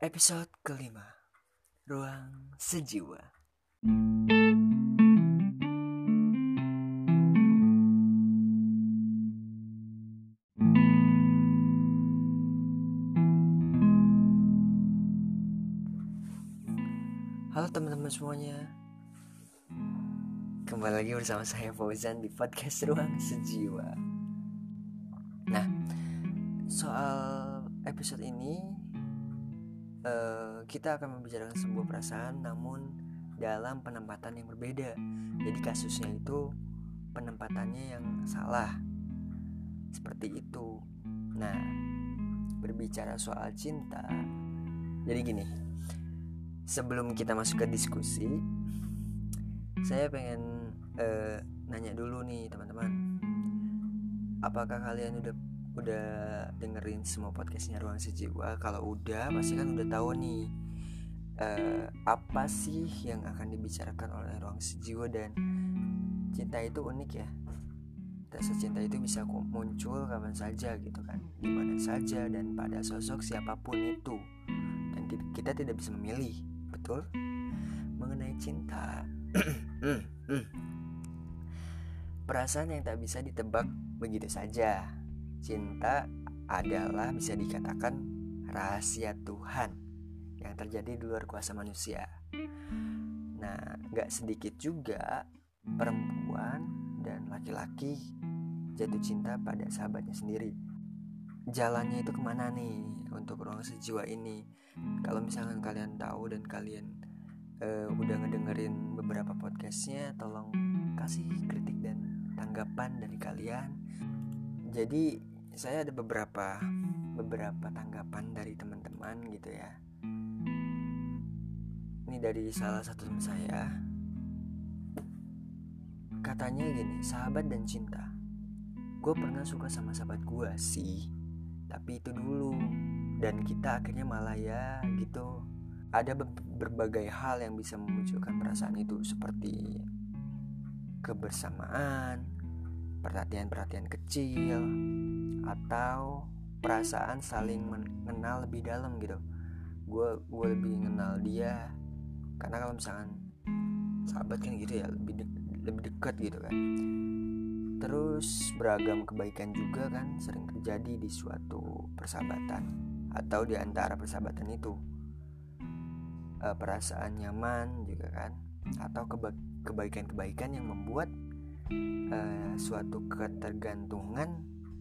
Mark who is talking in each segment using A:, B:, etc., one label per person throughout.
A: Episode kelima Ruang Sejiwa. Halo teman-teman semuanya. Kembali lagi bersama saya Fauzan di podcast Ruang Sejiwa. Nah, soal episode ini Kita akan membicarakan sebuah perasaan namun dalam penempatan yang berbeda. Jadi kasusnya itu penempatannya yang salah. Seperti itu. Nah, berbicara soal cinta. Jadi gini, sebelum kita masuk ke diskusi saya pengen uh, nanya dulu nih teman-teman. Apakah kalian udah udah dengerin semua podcastnya ruang sejiwa? Kalau udah pasti kan udah tahu nih uh, apa sih yang akan dibicarakan oleh ruang sejiwa dan cinta itu unik ya rasa cinta itu bisa muncul kapan saja gitu kan di mana saja dan pada sosok siapa pun itu dan kita tidak bisa memilih betul mengenai cinta. Perasaan yang tak bisa ditebak begitu saja. Cinta adalah bisa dikatakan rahasia Tuhan yang terjadi di luar kuasa manusia. Nah, gak sedikit juga perempuan dan laki-laki jatuh cinta pada sahabatnya sendiri. Jalannya itu ke mana nih untuk ruang sejiwa ini? kalau misalkan kalian tahu dan kalian uh, udah ngedengerin beberapa podcastnya tolong kasih kritik dan tanggapan dari kalian jadi saya ada beberapa beberapa tanggapan dari teman-teman gitu ya ini dari salah satu teman saya. Katanya gini sahabat dan cinta. Gue pernah suka sama sahabat gue sih tapi itu dulu. Dan kita akhirnya malah ya gitu. Ada berbagai hal yang bisa memunculkan perasaan itu seperti kebersamaan, perhatian-perhatian kecil, atau perasaan saling mengenal lebih dalam gitu. Gue gue lebih mengenal dia karena kalau misalkan sahabat kan gitu ya lebih de lebih dekat gitu kan. Terus beragam kebaikan juga kan sering terjadi di suatu persahabatan atau di antara persahabatan itu e, perasaan nyaman juga kan atau keba kebaikan-kebaikan yang membuat e, suatu ketergantungan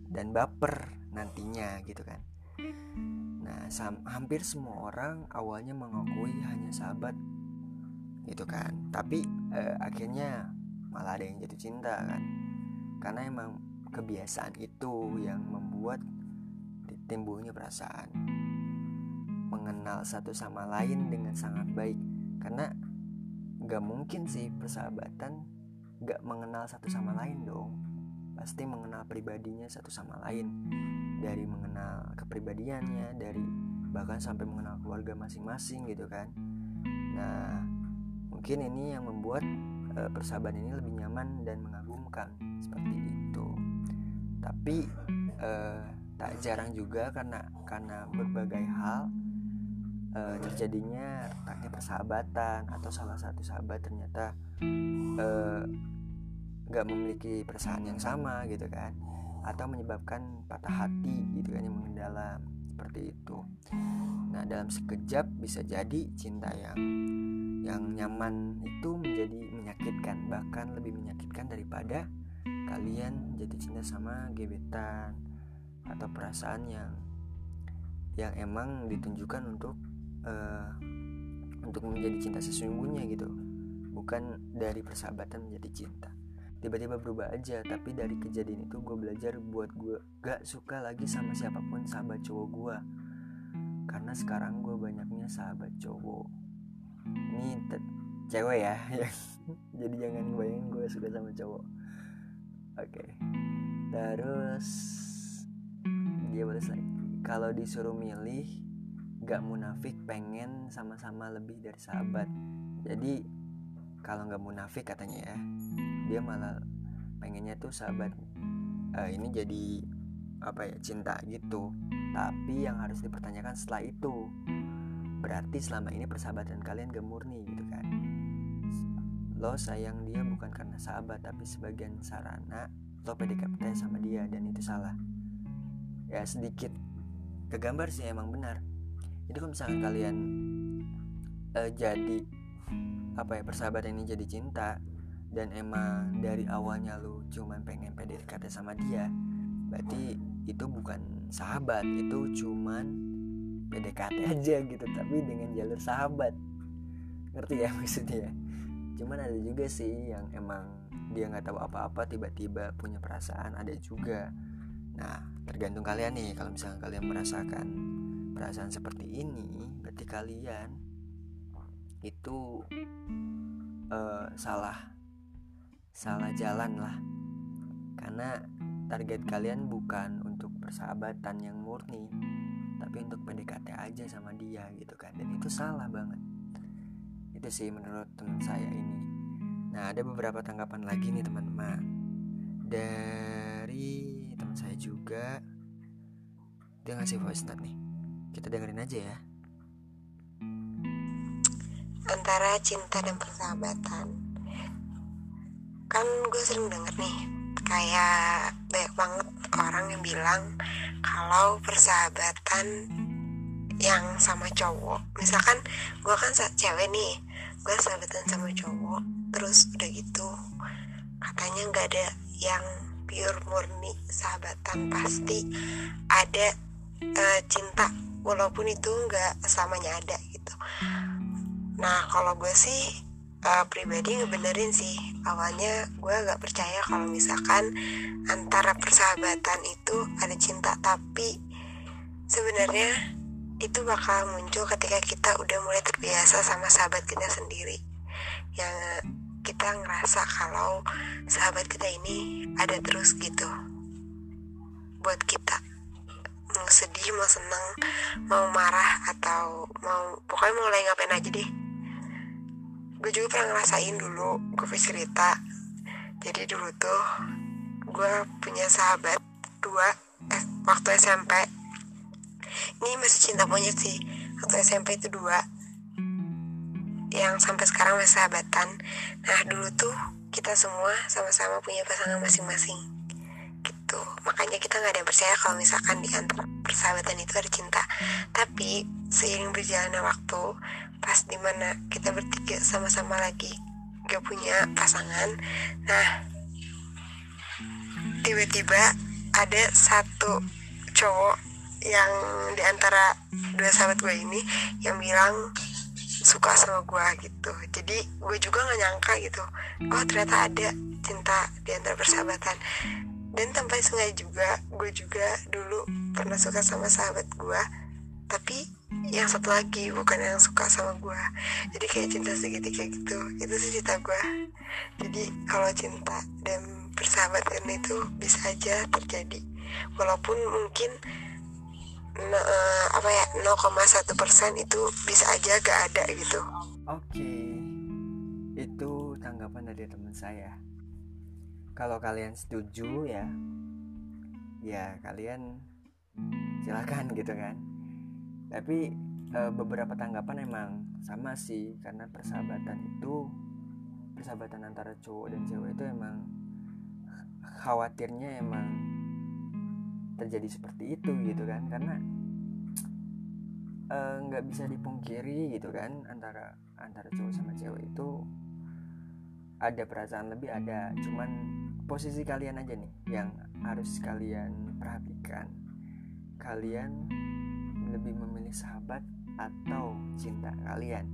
A: dan baper nantinya gitu kan nah hampir semua orang awalnya mengakui hanya sahabat gitu kan. Tapi e, akhirnya malah ada yang jatuh cinta kan. Karena emang kebiasaan itu yang membuat timbulnya perasaan mengenal satu sama lain dengan sangat baik. Karena gak mungkin sih persahabatan gak mengenal satu sama lain dong. Pasti mengenal pribadinya satu sama lain. Dari mengenal kepribadiannya dari bahkan sampai mengenal keluarga masing-masing gitu kan. Nah mungkin ini yang membuat e, persahabatan ini lebih nyaman dan mengagumkan. Seperti itu. Tapi e, tak jarang juga karena karena berbagai hal e, terjadinya retaknya persahabatan atau salah satu sahabat ternyata e, nggak memiliki perasaan yang sama gitu kan. Atau menyebabkan patah hati gitu kan yang mengendalam. Seperti itu. Nah dalam sekejap bisa jadi cinta yang yang nyaman itu menjadi menyakitkan bahkan lebih menyakitkan daripada kalian jatuh cinta sama gebetan atau perasaan yang yang emang ditunjukkan untuk uh, untuk menjadi cinta sesungguhnya gitu. Bukan dari persahabatan menjadi cinta. Tiba-tiba berubah aja tapi dari kejadian itu gue belajar buat gue gak suka lagi sama siapa pun sahabat cowok gue karena sekarang gue banyaknya sahabat cowok ini cewek ya jadi jangan bayangin gue suka sama cowok. Oke okay. terus dia balas lagi. Kalau disuruh milih gak munafik pengen sama-sama lebih dari sahabat. Jadi kalau nggak munafik katanya ya dia malah pengennya tuh sahabat uh, ini jadi apa ya cinta gitu. Tapi yang harus dipertanyakan setelah itu berarti selama ini persahabatan kalian gak gitu kan? Lo sayang dia bukan karena sahabat tapi sebagian sarana lo PDKT sama dia dan itu salah. Ya sedikit kegambar sih emang benar. Itu kalau misalkan kalian uh, jadi apa ya persahabatan ini jadi cinta dan emang dari awalnya lu cuman pengen PDKT sama dia berarti itu bukan sahabat itu cuman PDKT aja gitu tapi dengan jalur sahabat. Ngerti ya maksudnya? Cuman ada juga sih yang emang dia nggak tahu apa-apa tiba-tiba punya perasaan ada juga. Nah tergantung kalian nih kalau misalnya kalian merasakan perasaan seperti ini berarti kalian itu uh, salah salah jalan lah. Karena target kalian bukan untuk persahabatan yang murni untuk PDKT aja sama dia gitu kan. Dan itu salah banget. Itu sih menurut teman saya ini. Nah ada beberapa tanggapan lagi nih teman-teman. Dari teman saya juga. Dia ngasih voice note nih. Kita dengerin aja ya.
B: Antara cinta dan persahabatan. Kan gue sering denger nih kayak banyak banget orang yang bilang kalau persahabatan yang sama cowok misalkan gue kan cewek nih gue sahabatan sama cowok terus udah gitu katanya nggak ada yang pure murni sahabatan pasti ada uh, cinta walaupun itu nggak selamanya ada gitu. Nah kalau gue sih uh, pribadi ngebenerin sih. Awalnya gue agak percaya kalau misalkan antara persahabatan itu ada cinta. Tapi sebenarnya itu bakal muncul ketika kita udah mulai terbiasa sama sahabat kita sendiri. Yang kita ngerasa kalau sahabat kita ini ada terus gitu buat kita. Mau sedih mau seneng mau marah atau mau pokoknya mau mulai ngapain aja deh gue juga pernah ngerasain dulu gue cerita. Jadi dulu tuh gue punya sahabat dua eh, waktu SMP ini masih cinta monyet sih waktu SMP itu dua yang sampai sekarang masih sahabatan. Nah dulu tuh kita semua sama-sama punya pasangan masing-masing gitu. Makanya kita nggak ada yang percaya kalau misalkan di antara persahabatan itu ada cinta. Tapi seiring berjalannya waktu di mana kita bertiga sama-sama lagi gak punya pasangan. Nah tiba-tiba ada satu cowok yang di antara dua sahabat gue ini yang bilang suka sama gue gitu. Jadi gue juga nggak nyangka gitu. Oh ternyata ada cinta di antara persahabatan. Dan tanpa sengaja juga gue juga dulu pernah suka sama sahabat gue tapi yang satu lagi bukan yang suka sama gue jadi kayak cinta segitiga gitu itu sih cerita gue jadi kalau cinta dan persahabatan itu bisa aja terjadi walaupun mungkin no, uh, apa ya 0,1 persen itu bisa aja gak ada gitu.
A: Oke, itu tanggapan dari teman saya. Kalau kalian setuju ya, ya kalian silakan gitu kan. Tapi uh, beberapa tanggapan emang sama sih karena persahabatan itu persahabatan antara cowok dan cewek itu emang khawatirnya emang terjadi seperti itu gitu kan. Karena eh, nggak uh, bisa dipungkiri gitu kan antara antara cowok sama cewek itu ada perasaan lebih ada. Cuman posisi kalian aja nih yang harus kalian perhatikan. Kalian lebih memilih sahabat atau cinta kalian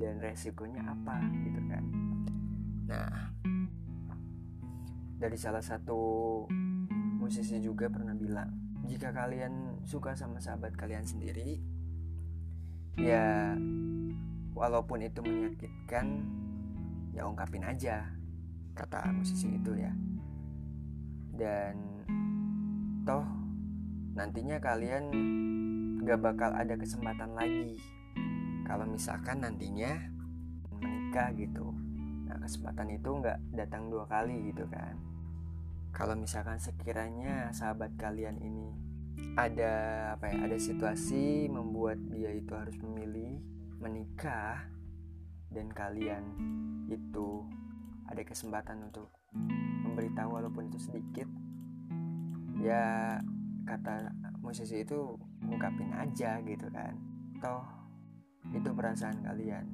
A: dan resikonya apa gitu kan nah dari salah satu musisi juga pernah bilang, jika kalian suka sama sahabat kalian sendiri, ya walaupun itu menyakitkan, ya ungkapin aja, kata musisi itu ya. Dan toh nantinya kalian gak bakal ada kesempatan lagi kalau misalkan nantinya menikah gitu. Nah kesempatan itu nggak datang dua kali gitu kan kalau misalkan sekiranya sahabat kalian ini ada apa ya ada situasi membuat dia itu harus memilih menikah dan kalian itu ada kesempatan untuk memberitahu walaupun itu sedikit ya kata musisi itu ungkapin aja gitu kan. Toh itu perasaan kalian.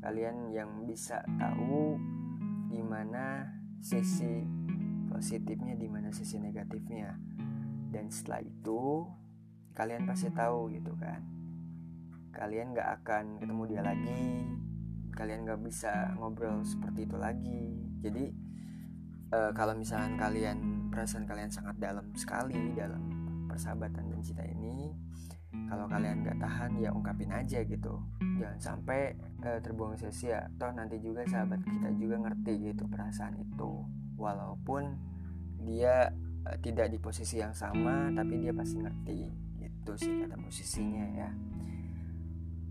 A: Kalian yang bisa tahu di mana sisi positifnya di mana sisi negatifnya. Dan setelah itu kalian pasti tahu gitu kan. Kalian gak akan ketemu dia lagi. Kalian gak bisa ngobrol seperti itu lagi. Jadi uh, kalau misalnya kalian perasaan kalian sangat dalam sekali dalam persahabatan dan cinta ini kalau kalian gak tahan ya ungkapin aja gitu. Jangan sampai uh, terbuang sia-sia. Toh nanti juga sahabat kita juga ngerti gitu perasaan itu. Walaupun dia uh, tidak di posisi yang sama tapi dia pasti ngerti itu sih kata musisinya ya.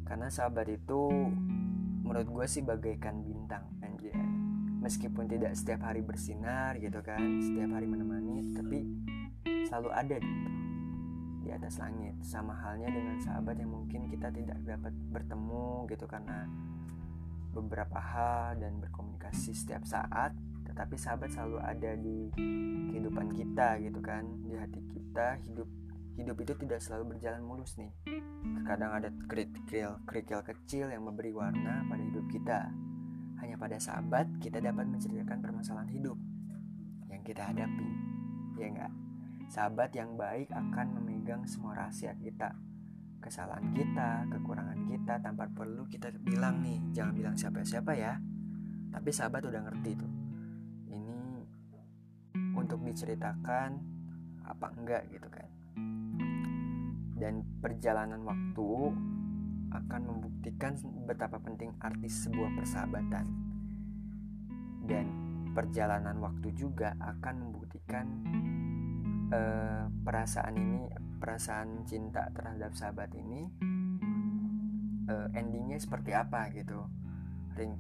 A: Karena sahabat itu menurut gue sih bagaikan bintang anjay meskipun tidak setiap hari bersinar gitu kan setiap hari menemani tapi selalu ada gitu di atas langit sama halnya dengan sahabat yang mungkin kita tidak dapat bertemu gitu karena beberapa hal dan berkomunikasi setiap saat tetapi sahabat selalu ada di kehidupan kita gitu kan di hati kita hidup hidup itu tidak selalu berjalan mulus nih. Terkadang ada kerikil-kerikil kecil yang memberi warna pada hidup kita. Hanya pada sahabat kita dapat menceritakan permasalahan hidup yang kita hadapi. Ya enggak? Sahabat yang baik akan memegang semua rahasia kita. Kesalahan kita, kekurangan kita tanpa perlu kita bilang nih, jangan bilang siapa-siapa ya. Tapi sahabat udah ngerti tuh. Ini untuk diceritakan apa enggak gitu kan dan perjalanan waktu akan membuktikan betapa penting arti sebuah persahabatan dan perjalanan waktu juga akan membuktikan uh, perasaan ini perasaan cinta terhadap sahabat ini uh, endingnya seperti apa gitu.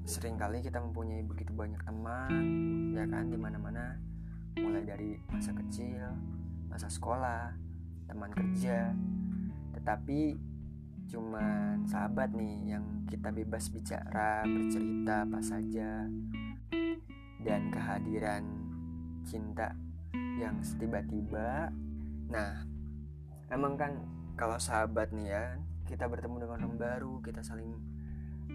A: Sering kali kita mempunyai begitu banyak teman ya kan di mana-mana mulai dari masa kecil masa sekolah teman kerja. Tetapi cuman sahabat nih yang kita bebas bicara, bercerita apa saja. Dan kehadiran cinta yang tiba-tiba. Nah, emang kan kalau sahabat nih ya, kita bertemu dengan orang baru, kita saling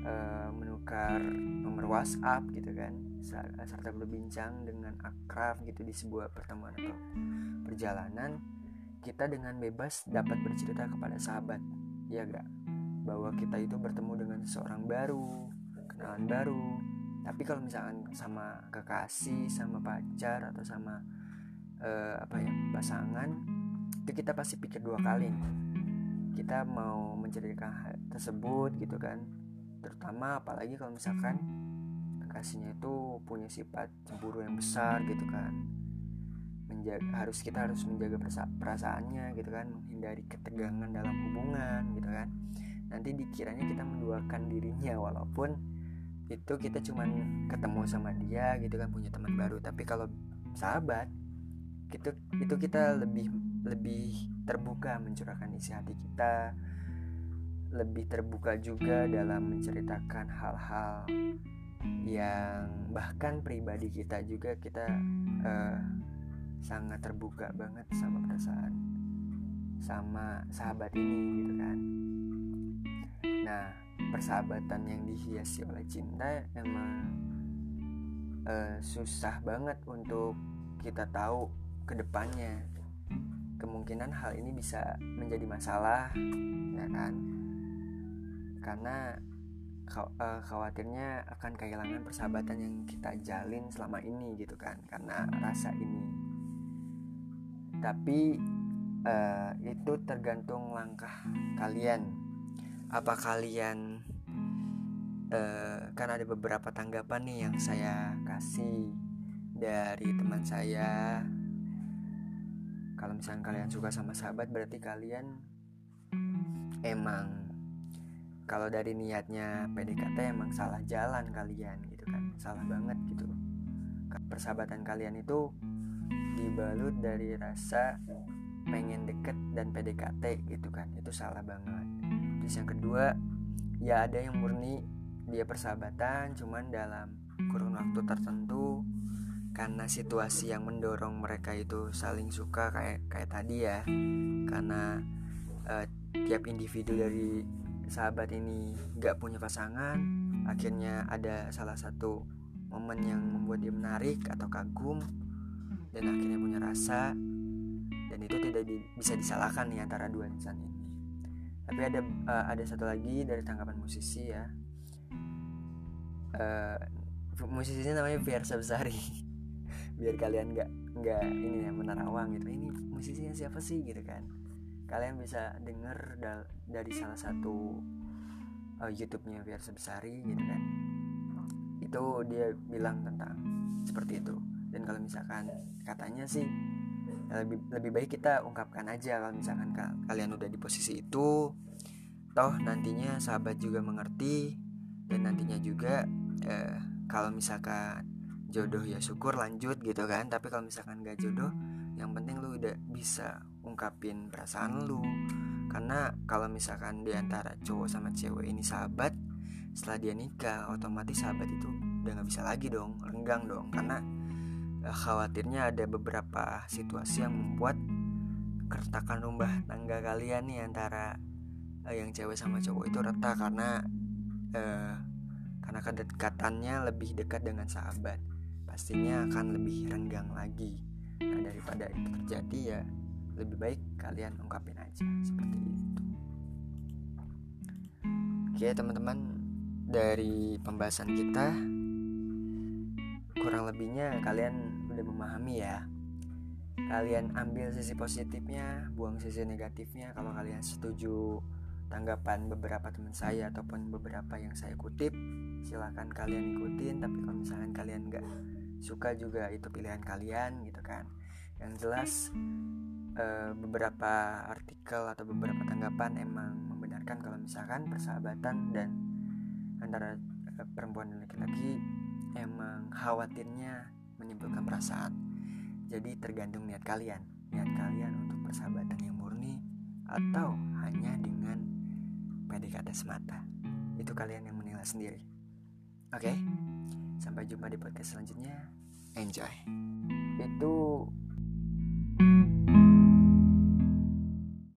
A: uh, menukar nomor WhatsApp gitu kan, serta berbincang dengan akrab gitu di sebuah pertemuan atau perjalanan kita dengan bebas dapat bercerita kepada sahabat, ya gak? Bahwa kita itu bertemu dengan seseorang baru, kenalan baru. Tapi kalau misalkan sama kekasih, sama pacar atau sama uh, apa ya pasangan, itu kita pasti pikir dua kali nih. Kita mau menceritakan hal tersebut gitu kan, terutama apalagi kalau misalkan kekasihnya itu punya sifat cemburu yang besar gitu kan. Menjaga harus kita harus menjaga perasaannya gitu kan. Menghindari ketegangan dalam hubungan gitu kan. Nanti dikiranya kita menduakan dirinya walaupun itu kita cuman ketemu sama dia gitu kan punya teman baru. Tapi kalau sahabat itu itu kita lebih lebih terbuka mencurahkan isi hati kita. Lebih terbuka juga dalam menceritakan hal-hal yang bahkan pribadi kita juga kita uh, sangat terbuka banget sama perasaan sama sahabat ini gitu kan. Nah persahabatan yang dihiasi oleh cinta emang uh, susah banget untuk kita tahu ke depannya. Kemungkinan hal ini bisa menjadi masalah ya kan? Karena eh, khawatirnya akan kehilangan persahabatan yang kita jalin selama ini gitu kan karena rasa ini. Tapi uh, itu tergantung langkah kalian. Apa kalian uh, kan ada beberapa tanggapan nih yang saya kasih dari teman saya kalau misalnya kalian suka sama sahabat berarti kalian emang kalau dari niatnya PDKT emang salah jalan kalian gitu kan. Salah banget gitu. Persahabatan kalian itu dibalut dari rasa pengen deket dan PDKT gitu kan. Itu salah banget. Terus yang kedua ya ada yang murni dia persahabatan cuman dalam kurun waktu tertentu karena situasi yang mendorong mereka itu saling suka kayak kayak tadi ya. Karena uh, tiap individu dari sahabat ini gak punya pasangan akhirnya ada salah satu momen yang membuat dia menarik atau kagum dan akhirnya punya rasa. Dan itu tidak di, bisa disalahkan nih antara dua insan ini. Tapi ada uh, ada satu lagi dari tanggapan musisi ya. Uh, musisinya namanya Fiersa Besari biar kalian nggak nggak ini ya menerawang gitu. Ini musisinya siapa sih? gitu kan. Kalian bisa denger da dari salah satu uh, YouTube-nya Fiersa Besari gitu kan. Itu dia bilang tentang seperti itu. Dan kalau misalkan katanya sih lebih lebih baik kita ungkapkan aja kalau misalkan kalian udah di posisi itu. Toh nantinya sahabat juga mengerti dan nantinya juga eh, kalau misalkan jodoh ya syukur lanjut gitu kan. Tapi kalau misalkan gak jodoh yang penting lu udah bisa ungkapin perasaan lu. Karena kalau misalkan di antara cowok sama cewek ini sahabat setelah dia nikah otomatis sahabat itu udah nggak bisa lagi dong renggang dong. Karena Eh, khawatirnya ada beberapa situasi yang membuat keretakan rumah tangga kalian nih antara uh, yang cewek sama cowok itu retak. Karena uh, karena kedekatannya lebih dekat dengan sahabat pastinya akan lebih renggang lagi. Nah daripada itu terjadi ya lebih baik kalian ungkapin aja seperti itu. Oke teman-teman dari pembahasan kita kurang lebihnya kalian udah memahami ya. Kalian ambil sisi positifnya buang sisi negatifnya. Kalau kalian setuju tanggapan beberapa teman saya ataupun beberapa yang saya kutip silahkan kalian ikutin. Tapi kalau misalkan kalian nggak suka juga itu pilihan kalian gitu kan yang jelas e, beberapa artikel atau beberapa tanggapan emang membenarkan kalau misalkan persahabatan dan antara e, perempuan dan laki-laki emang khawatirnya menimbulkan perasaan. Jadi tergantung niat kalian, niat kalian untuk persahabatan yang murni atau hanya dengan PDKT semata. Itu kalian yang menilai sendiri. Oke, okay? Sampai jumpa di podcast selanjutnya. Enjoy. Itu